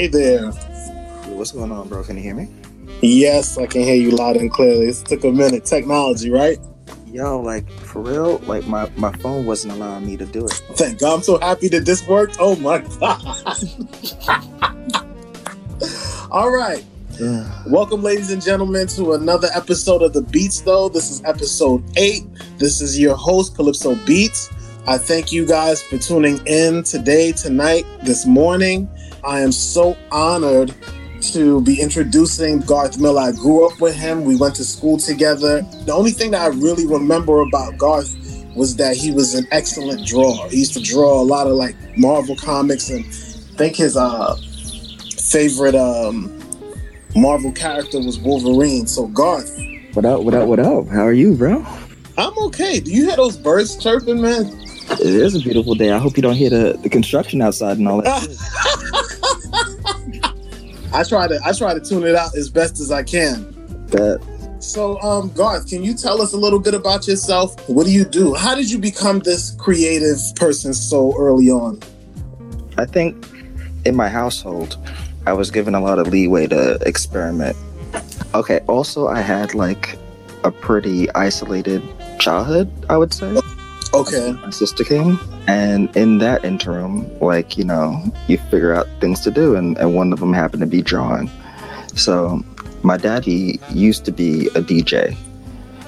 Hey there. What's going on, bro? Can you hear me? Yes, I can hear you loud and clearly. It took a minute. Technology, right? Yo, like for real, like my, my phone wasn't allowing me to do it. Thank God. I'm so happy that this worked. Oh my God. All right. Welcome, ladies and gentlemen, to another episode of The Beats, though. This is episode eight. This is your host, Kalipso Btz. I thank you guys for tuning in today, tonight, this morning. I am so honored to be introducing Garth Miller. I grew up with him. We went to school together. The only thing that I really remember about Garth was that he was an excellent drawer. He used to draw a lot of like Marvel comics and I think his uh, favorite um, Marvel character was Wolverine. So Garth. What up, what up, what up? How are you, bro? I'm okay. Do you hear those birds chirping, man? It is a beautiful day. I hope you don't hear the, the construction outside and all that. I try to I try to tune it out as best as I can. That So, um, Garth, can you tell us a little bit about yourself? What do you do? How did you become this creative person so early on? I think in my household, I was given a lot of leeway to experiment. Okay, also I had like a pretty isolated childhood, I would say. Okay. My sister came, and in that interim, like, you know, you figure out things to do, and, and one of them happened to be drawing. So, my daddy used to be a DJ.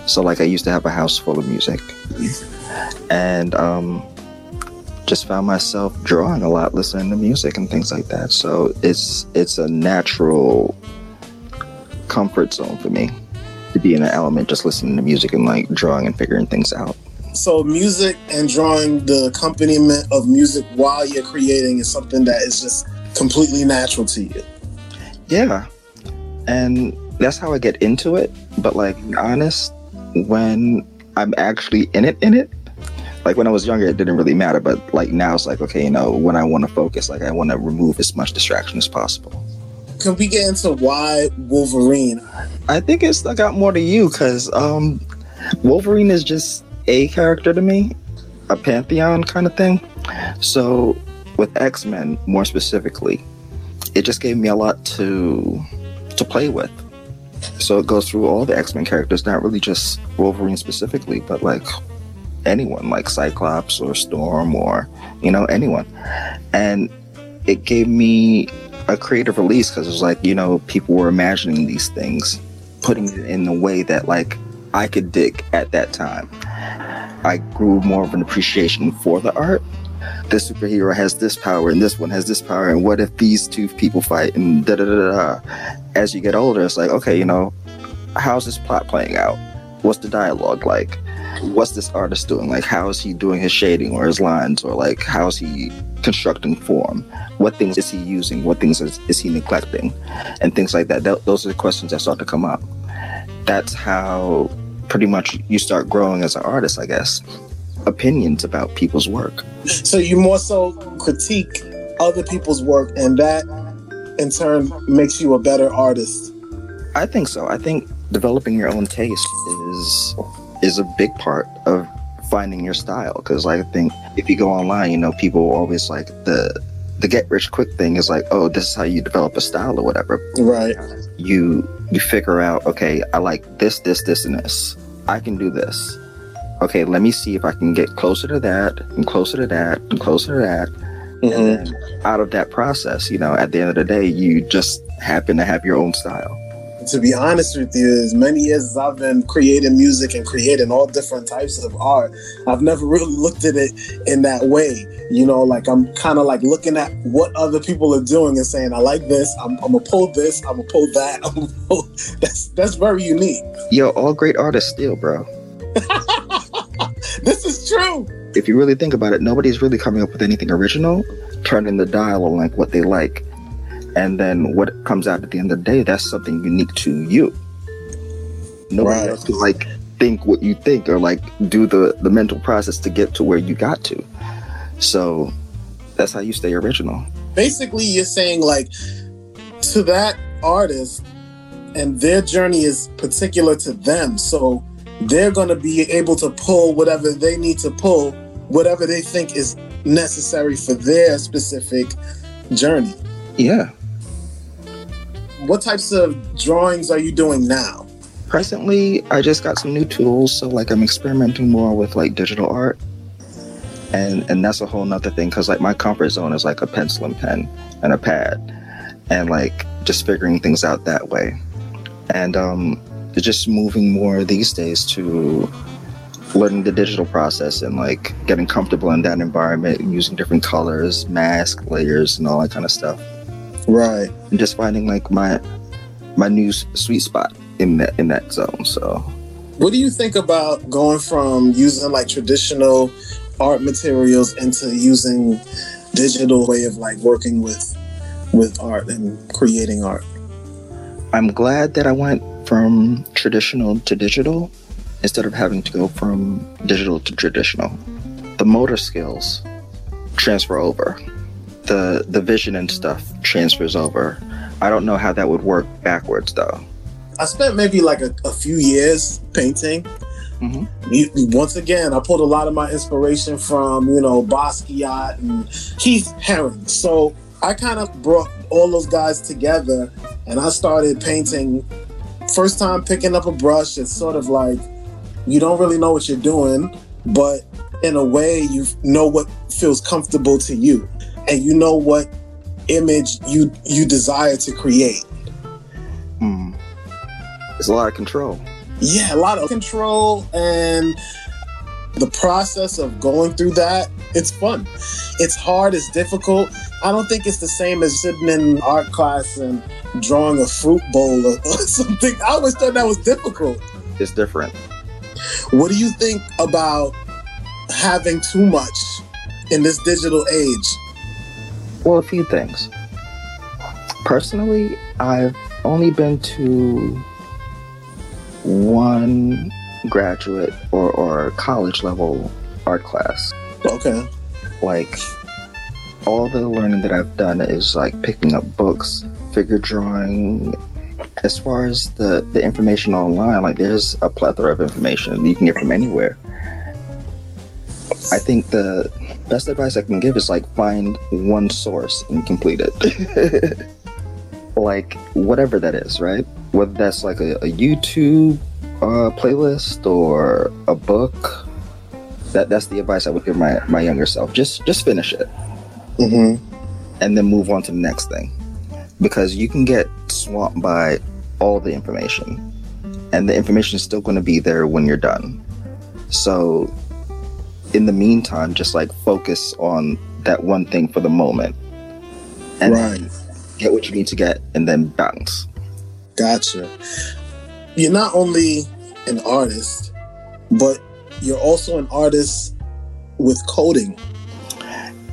So, like, I used to have a house full of music. And, um, just found myself drawing a lot, listening to music and things like that. So it's it's a natural comfort zone for me to be in an element, just listening to music and like drawing and figuring things out. So, music and drawing the accompaniment of music while you're creating is something that is just completely natural to you. Yeah, and that's how I get into it. But like, honest, when I'm actually in it, in it, like when I was younger, it didn't really matter. But like now, it's like okay, you know, when I want to focus, like I want to remove as much distraction as possible. Can we get into why Wolverine? I think it stuck out more to you because um, Wolverine is just a character to me, a pantheon kind of thing. So with X Men more specifically, it just gave me a lot to to play with. So it goes through all the X Men characters, not really just Wolverine specifically, but like anyone, like Cyclops or Storm or you know anyone, and it gave me a creative release because it was like you know people were imagining these things putting it in a way that like i could dig at that time. I grew more of an appreciation for the art. This superhero has this power and this one has this power and what if these two people fight and da da da da as you get older it's like okay you know how's this plot playing out? What's the dialogue like? What's this artist doing? Like how is he doing his shading or his lines or like how is he constructing form? What things is he using? What things is, is he neglecting? And things like that. Th- those are the questions that start to come up. That's how pretty much you start growing as an artist i guess opinions about people's work So you more so critique other people's work, and that in turn makes you a better artist. i think so i think developing your own taste is is a big part of finding your style because i think if you go online you know people always like the the get rich quick thing is like oh this is how you develop a style or whatever Right. you you figure out okay i like this this this and this i can do this. Okay let me see if i can get closer to that and closer to that and closer to that. Mhm. and then out of that process you know at the end of the day you just happen to have your own style To be honest with you, as many years as I've been creating music and creating all different types of art, I've never really looked at it in that way. You know, like I'm kind of like looking at what other people are doing and saying, "I like this. I'm, I'm gonna pull this. I'm gonna pull that." I'm gonna pull. That's that's very unique. yo all great artists steal bro This is true. if you really think about it, nobody's really coming up with anything original, turning the dial on like what they like. And then mm-hmm. what comes out at the end of the day, that's something unique to you. Nobody Right. else can like think what you think or like do the, the mental process to get to where you got to. So that's how you stay original. Basically, you're saying like to that artist, and their journey is particular to them. So they're gonna be able to pull whatever they need to pull, whatever they think is necessary for their specific journey. Yeah. What types of drawings are you doing now? Presently, I just got some new tools, so like I'm experimenting more with like digital art, and and that's a whole nother thing because like my comfort zone is like a pencil and pen and a pad, and like just figuring things out that way, and um, just moving more these days to learning the digital process and like getting comfortable in that environment and using different colors mask layers and all that kind of stuff right and just finding like my my new sweet spot in that in that zone so what do you think about going from using like traditional art materials into using digital way of like working with with art and creating art i'm glad that i went from traditional to digital instead of having to go from digital to traditional. The motor skills transfer over. The the vision and stuff transfers over. I don't know how that would work backwards though. I spent maybe like a, a few years painting. Mm-hmm. Once again, I pulled a lot of my inspiration from, you know, Basquiat and Keith Haring. So I kind of brought all those guys together and I started painting. First time picking up a brush, it's sort of like you don't really know what you're doing, but in a way, you know what feels comfortable to you, and you know what image you you desire to create. Hmm. There's a lot of control. Yeah, a lot of control and the process of going through that it's fun it's hard it's difficult i don't think it's the same as sitting in art class and drawing a fruit bowl or, or something i always thought that was difficult it's different what do you think about having too much in this digital age? Well, a few things. Personally, I've only been to one graduate or, or college level art class. Okay. Like, all the learning that I've done is like picking up books, figure drawing, as far as the the information online, like there's a plethora of information you can get from anywhere. I think the best advice I can give is like find one source and complete it. like whatever that is, right? Whether that's like a, a YouTube uh, playlist or a book. That that's the advice I would give my my younger self. Just just finish it, mm-hmm. and then move on to the next thing because you can get swamped by all the information and the information is still going to be there when you're done so in the meantime just like focus on that one thing for the moment and right. get what you need to get and then bounce gotcha you're not only an artist but you're also an artist with coding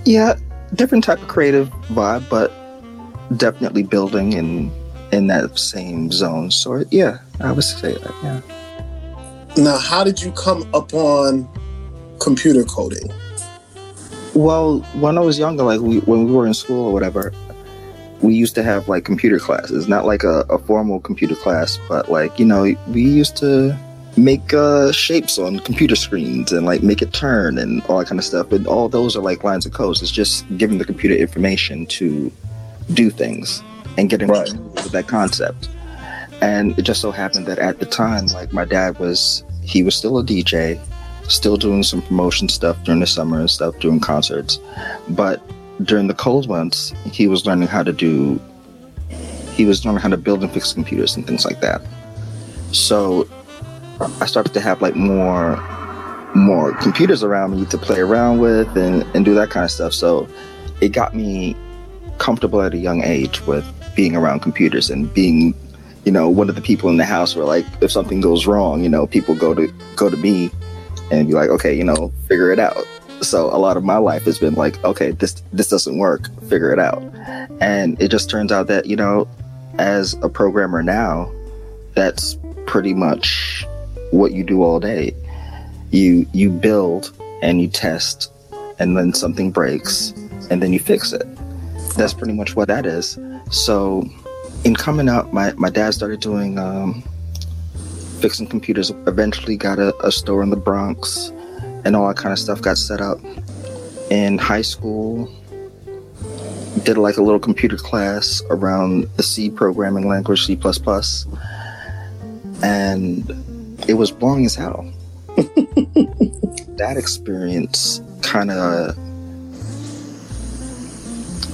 yeah different type of creative vibe but definitely building in in that same zone. So yeah, I would say that. Yeah. Now, how did you come upon computer coding? Well, when I was younger, like we, when we were in school or whatever, we used to have like computer classes, not like a, a formal computer class, but like you know, we used to make uh, shapes on computer screens and like make it turn and all that kind of stuff. But all those are like lines of code. It's just giving the computer information to do things and getting right. with that concept. And it just so happened that at the time, like my dad was, he was still a DJ, still doing some promotion stuff during the summer and stuff, doing concerts. But during the cold months, he was learning how to do, he was learning how to build and fix computers and things like that. So I started to have like more, more computers around me to play around with and, and do that kind of stuff. So it got me comfortable at a young age with being around computers and being you know one of the people in the house where like if something goes wrong you know people go to go to me and be like okay you know figure it out. So a lot of my life has been like okay this this doesn't work figure it out. And it just turns out that you know as a programmer now that's pretty much what you do all day. You you build and you test and then something breaks and then you fix it. That's pretty much what that is. So, in coming up, my, my dad started doing um, fixing computers. Eventually, got a, a store in the Bronx, and all that kind of stuff got set up. In high school, did like a little computer class around the C programming language, C, and it was boring as hell. that experience kind of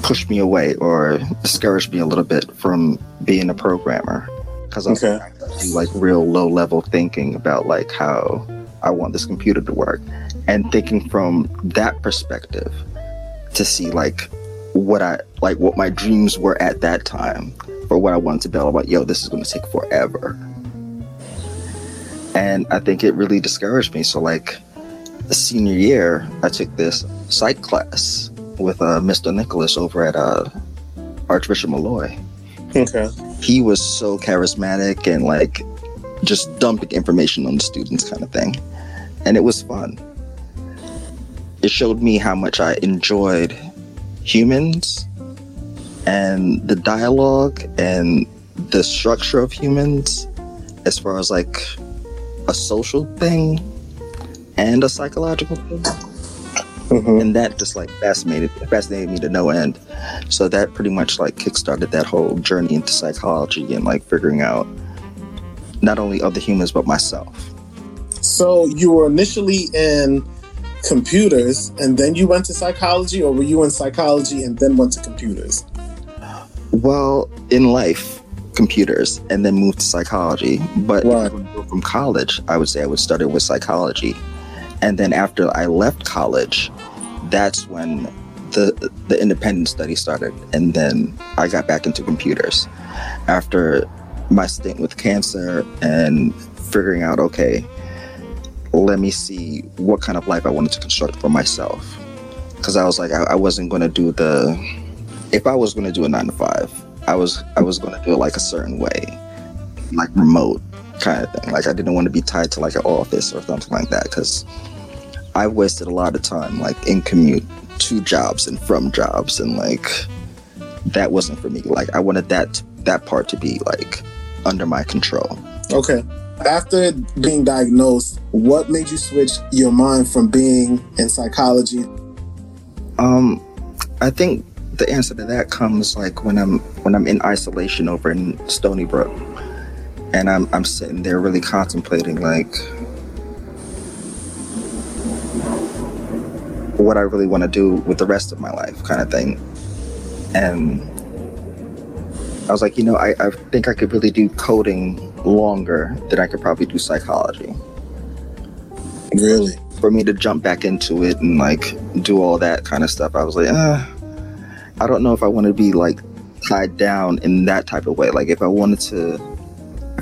pushed me away or discouraged me a little bit from being a programmer because okay. I do like real low level thinking about like how I want this computer to work and thinking from that perspective to see like what I like what my dreams were at that time for what I wanted to build. I'm like, yo, this is going to take forever, and I think it really discouraged me. So like the senior year, I took this psych class with uh, Mr. Nicholas over at uh, Archbishop Molloy. Okay. He was so charismatic and like just dumping information on the students, kind of thing, and it was fun. It showed me how much I enjoyed humans and the dialogue and the structure of humans as far as like a social thing and a psychological thing. Mm-hmm. And that just like fascinated fascinated me to no end. So that pretty much like kickstarted that whole journey into psychology and like figuring out not only other humans but myself. So you were initially in computers and then you went to psychology, or were you in psychology and then went to computers? Well, in life, computers and then moved to psychology. But right. from college, I would say I would started with psychology. And then after I left college, that's when the the independent study started. And then I got back into computers after my stint with cancer and figuring out okay, let me see what kind of life I wanted to construct for myself. Because I was like, I, I wasn't going to do the. If I was going to do a nine to five, I was I was going to do it like a certain way, like remote kind of thing. Like I didn't want to be tied to like an office or something like that because I wasted a lot of time like in commute to jobs and from jobs and like that wasn't for me. Like I wanted that that part to be like under my control. Okay. After being diagnosed, what made you switch your mind from being in psychology? Um, I think the answer to that comes like when I'm when I'm in isolation over in Stony Brook, and I'm I'm sitting there really contemplating like what I really want to do with the rest of my life, kind of thing, and I was like, you know, I, I think I could really do coding longer than I could probably do psychology. Really? For me to jump back into it and like do all that kind of stuff, I was like, uh, I don't know if I want to be like tied down in that type of way. Like if I wanted to,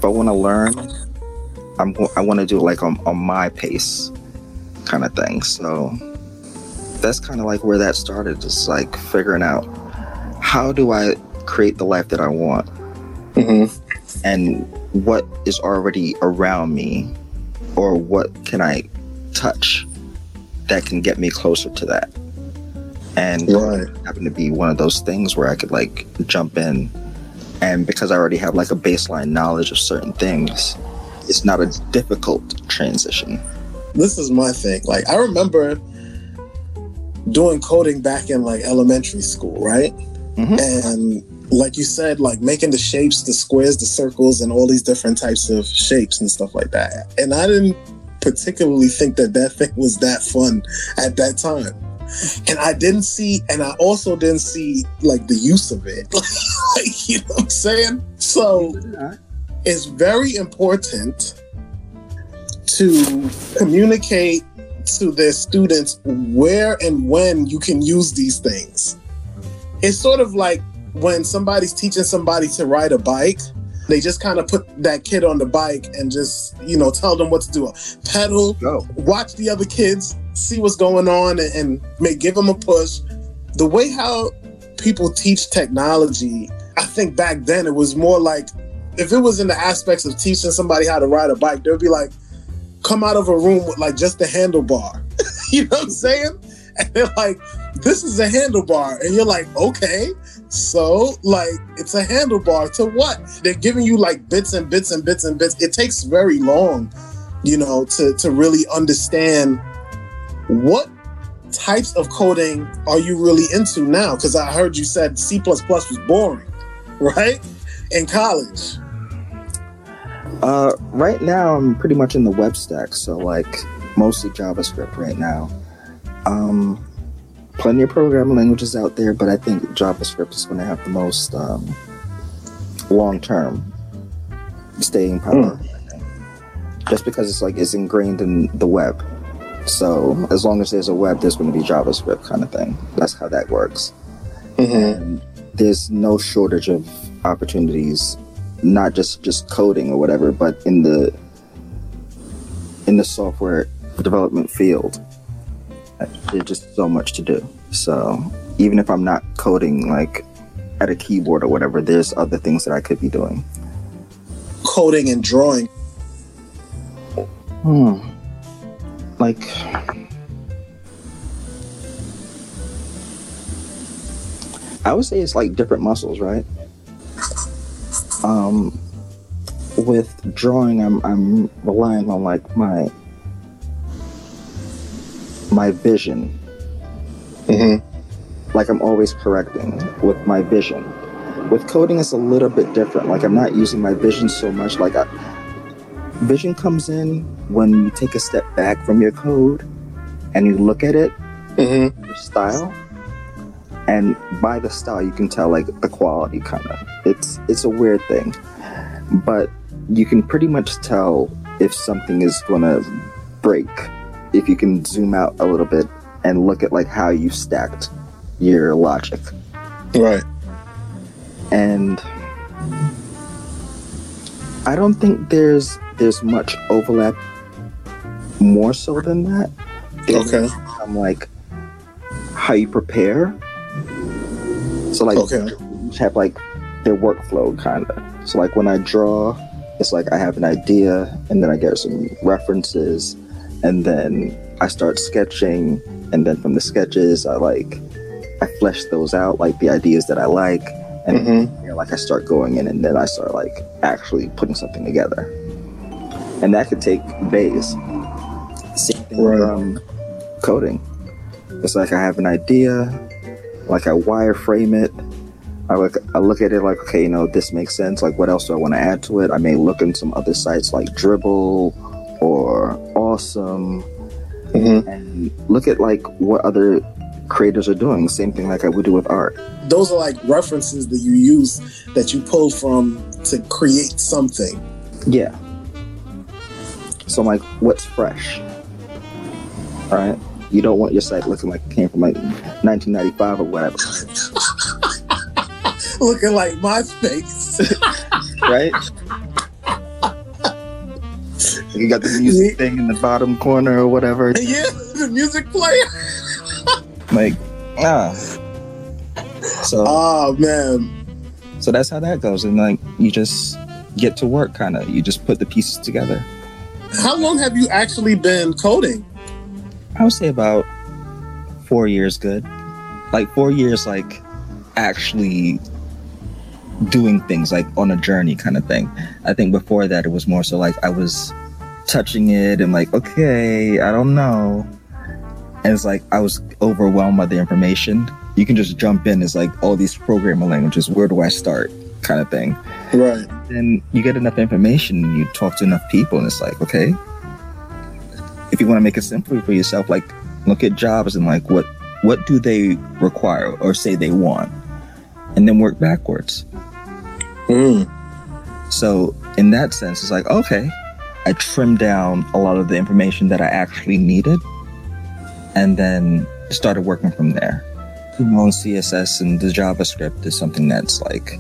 if I want to learn, I'm I want to do it like on, on my pace, kind of thing. So that's kind of like where that started. Just like figuring out how do I create the life that I want, mm-hmm. and what is already around me, or what can I touch that can get me closer to that. And right. happened to be one of those things where I could like jump in, and because I already have like a baseline knowledge of certain things, it's not a difficult transition. This is my thing. Like I remember doing coding back in like elementary school, right? Mm-hmm. And like you said, like making the shapes, the squares, the circles, and all these different types of shapes and stuff like that. And I didn't particularly think that that thing was that fun at that time. And I didn't see, and I also didn't see like the use of it. like, you know what I'm saying? So it's very important to communicate to their students where and when you can use these things. It's sort of like when somebody's teaching somebody to ride a bike, they just kind of put that kid on the bike and just, you know, tell them what to do. Pedal, Go. watch the other kids, see what's going on, and, and may give them a push. The way how people teach technology, I think back then it was more like if it was in the aspects of teaching somebody how to ride a bike, they'd be like, come out of a room with like just a handlebar. you know what I'm saying? And they're like, this is a handlebar. And you're like, okay. So, like, it's a handlebar to what? They're giving you like bits and bits and bits and bits. It takes very long, you know, to, to really understand what types of coding are you really into now? Because I heard you said C was boring, right? In college. Uh, right now, I'm pretty much in the web stack, so like mostly JavaScript right now. Um, plenty of programming languages out there, but I think JavaScript is going to have the most um, long term staying power. Mm. Just because it's like it's ingrained in the web. So as long as there's a web, there's going to be JavaScript kind of thing. That's how that works. Mm-hmm. And there's no shortage of opportunities not just just coding or whatever, but in the in the software development field. There's just so much to do. So even if I'm not coding like at a keyboard or whatever, there's other things that I could be doing. Coding and drawing. Hmm. Like I would say it's like different muscles, right? um, with drawing, I'm I'm relying on like my my vision. Mm-hmm. Like I'm always correcting with my vision. With coding, it's a little bit different. Like I'm not using my vision so much. Like I, vision comes in when you take a step back from your code and you look at it, mm-hmm. your style, and by the style you can tell like the quality kind of it's it's a weird thing. But you can pretty much tell if something is gonna break if you can zoom out a little bit and look at like how you stacked your logic. Right. And i don't think there's there's much overlap more so than that okay i'm like how you prepare so like okay. have like their workflow kind of. So like when I draw, it's like I have an idea and then I get some references and then I start sketching and then from the sketches I like I flesh those out like the ideas that I like and mm-hmm. you know, like I start going in and then I start like actually putting something together. And that could take days. Same thing right. um, coding. It's like I have an idea, like I wireframe it. I look, I look at it like, okay, you know, this makes sense. Like, what else do I want to add to it? I may look in some other sites like Dribbble or Awwwards, mm-hmm. and look at like what other creators are doing. The same thing like I would do with art. Those are like references that you use that you pull from to create something. Yeah. So I'm like, what's fresh? All right. You don't want your site looking like it came from like 1995 or whatever. looking like MySpace. right? You got the music yeah. thing in the bottom corner or whatever. Yeah, the music player. Like, ah. So. Oh man. So that's how that goes, and like you just get to work, kind of. You just put the pieces together. How long have you actually been coding? I would say about four years good. Like four years like actually doing things like on a journey kind of thing. I think before that it was more so like I was touching it and like, okay, I don't know. And it's like I was overwhelmed by the information. You can just jump in It's like all these programming languages, where do I start? kind of thing. Right. Then you get enough information, you talk to enough people, and it's like, okay, if you want to make it simpler for yourself, like look at jobs and like what what do they require or say they want, and then work backwards. Mm. So in that sense, it's like okay, I trimmed down a lot of the information that I actually needed, and then started working from there. Know, CSS and the JavaScript is something that's like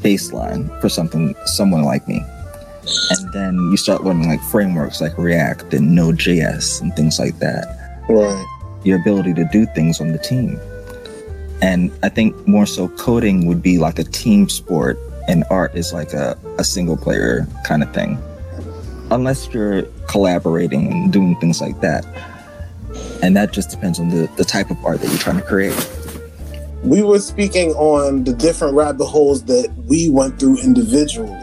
baseline for something someone like me and then you start learning like frameworks like React and Node.js and things like that. Right. Your ability to do things on the team. And I think more so coding would be like a team sport and art is like a, a single player kind of thing. Unless you're collaborating and doing things like that. And that just depends on the, the type of art that you're trying to create. We were speaking on the different rabbit holes that we went through individually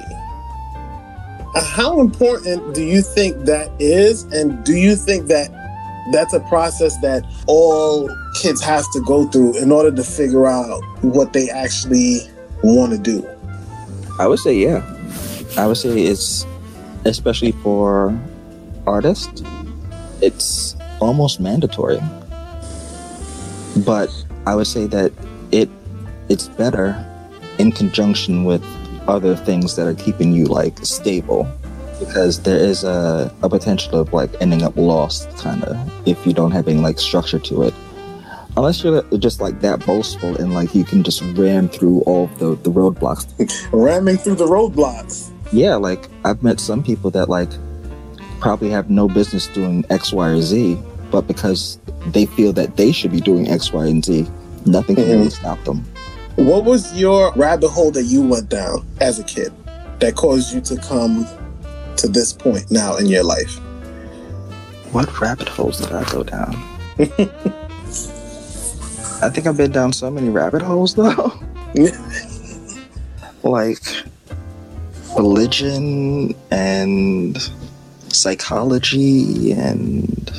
uh, how important do you think that is? And do you think that that's a process that all kids have to go through in order to figure out what they actually want to do. I would say, yeah. I would say it's especially for artists, it's almost mandatory. But I would say that it it's better in conjunction with other things that are keeping you like stable. Because there is a, a potential of like ending up lost kind of if you don't have any like structure to it. Unless you're just like that boastful and like you can just ram through all the, the roadblocks. Ramming through the roadblocks. Yeah like i've met some people that like probably have no business doing x y or z but because they feel that they should be doing x y and z nothing can mm-hmm. really stop them what was your rabbit hole that you went down as a kid that caused you to come to this point now in your life? What rabbit holes did I go down? I think I've been down so many rabbit holes though. like religion and psychology and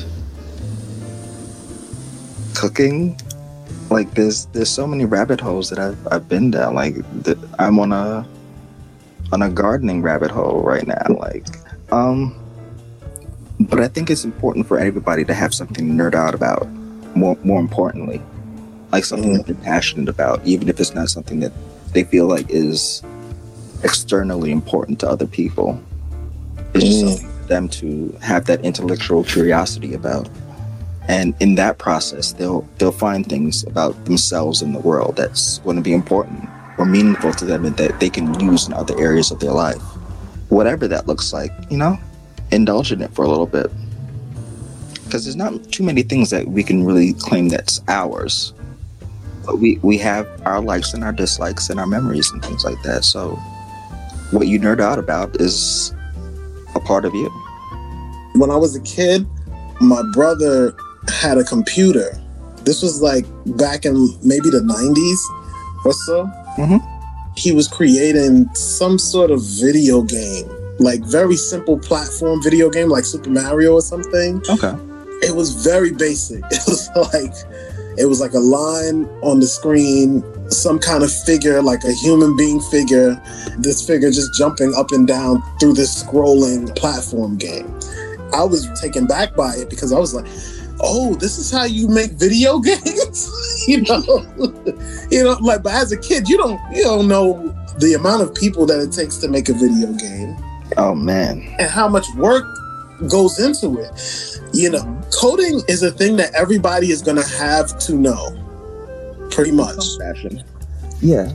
cooking. Like there's there's so many rabbit holes that I've I've been down. Like I'm on a on a gardening rabbit hole right now. Like, um, but I think it's important for everybody to have something to nerd out about. More, more importantly, like something mm-hmm. that they're passionate about, even if it's not something that they feel like is externally important to other people. It's just mm. something for them to have that intellectual curiosity about. And in that process, they'll they'll find things about themselves and the world that's going to be important or meaningful to them and that they can use in other areas of their life. Whatever that looks like, you know, indulge in it for a little bit. Because there's not too many things that we can really claim that's ours. But we, we have our likes and our dislikes and our memories and things like that. So what you nerd out about is a part of you. When I was a kid, my brother had a computer. This was like back in maybe the 90s or so. Mm-hmm. He was creating some sort of video game, like very simple platform video game, like Super Mario or something. Okay. It was very basic. It was like it was like a line on the screen, some kind of figure, like a human being figure. This figure just jumping up and down through this scrolling platform game. I was taken back by it because I was like, oh, this is how you make video games. you know, you know, like, but as a kid, you don't, you don't know the amount of people that it takes to make a video game. Oh man, and how much work goes into it. You know, coding is a thing that everybody is going to have to know, pretty much. Fashion. Yeah,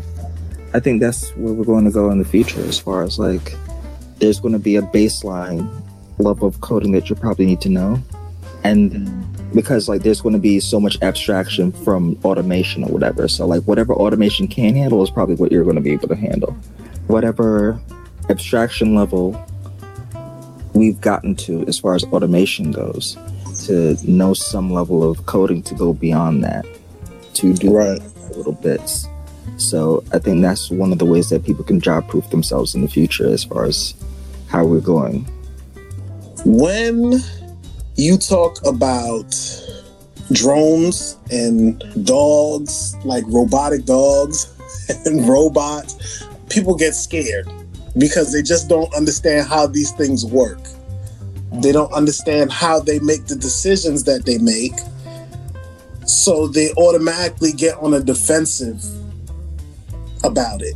I think that's where we're going to go in the future. As far as like, there's going to be a baseline level of coding that you probably need to know, and because like there's going to be so much abstraction from automation or whatever. So like whatever automation can handle is probably what you're going to be able to handle. Whatever abstraction level we've gotten to as far as automation goes, to know some level of coding to go beyond that, to do right. little bits. So I think that's one of the ways that people can job proof themselves in the future as far as how we're going. When you talk about drones and dogs, like robotic dogs and robots, people get scared because they just don't understand how these things work. They don't understand how they make the decisions that they make. So they automatically get on a defensive about it.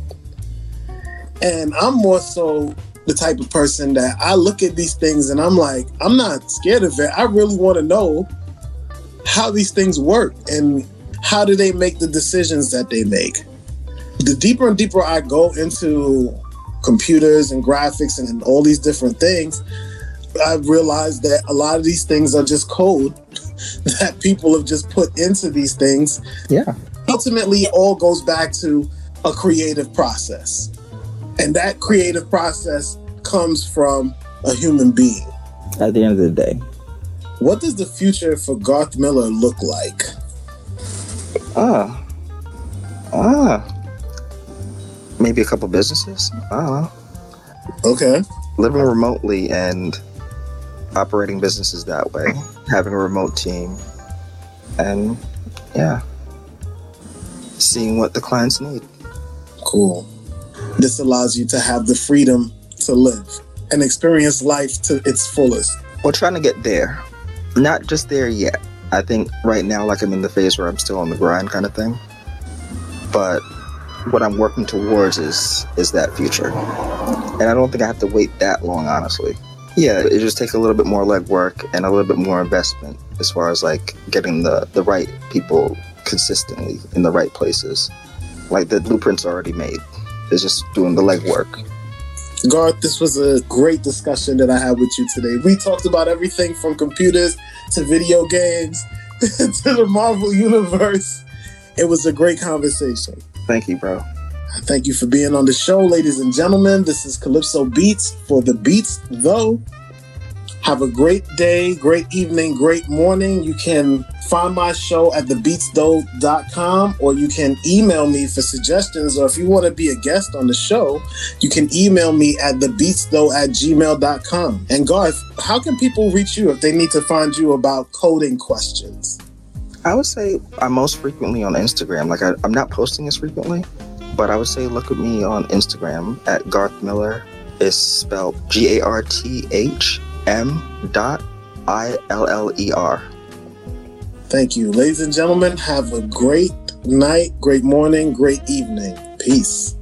And I'm more so the type of person that I look at these things and I'm like, I'm not scared of it. I really want to know how these things work and how do they make the decisions that they make. The deeper and deeper I go into computers and graphics and all these different things, I realized that a lot of these things are just code that people have just put into these things. Yeah. Ultimately, it all goes back to a creative process. And that creative process comes from a human being. At the end of the day. What does the future for Garth Miller look like? Ah. Ah. Maybe a couple businesses? I don't. Okay. Living remotely and operating businesses that way, having a remote team, and yeah, seeing what the clients need. Cool. This allows you to have the freedom to live and experience life to its fullest. We're trying to get there. Not just there yet. I think right now, like I'm in the phase where I'm still on the grind kind of thing. But what I'm working towards is is that future. And I don't think I have to wait that long, honestly. Yeah, it just takes a little bit more legwork and a little bit more investment as far as like getting the the right people consistently in the right places. Like the blueprint's already made. It's just doing the legwork. Garth, this was a great discussion that I had with you today. We talked about everything from computers to video games to the Marvel Universe. It was a great conversation. Thank you, bro. Thank you for being on the show, ladies and gentlemen. This is Kalipso Btz for the Beats, though. Have a great day, great evening, great morning. You can find my show at thebtztho.com or you can email me for suggestions. Or if you want to be a guest on the show, you can email me at thebtztho at gmail.com. And Garth, how can people reach you if they need to find you about coding questions? I would say I'm most frequently on Instagram. Like I, I'm not posting as frequently, but I would say look at me on Instagram at Garth Miller. It's spelled G A R T H M dot I L L E R. Thank you. Ladies and gentlemen, have a great night, great morning, great evening. Peace.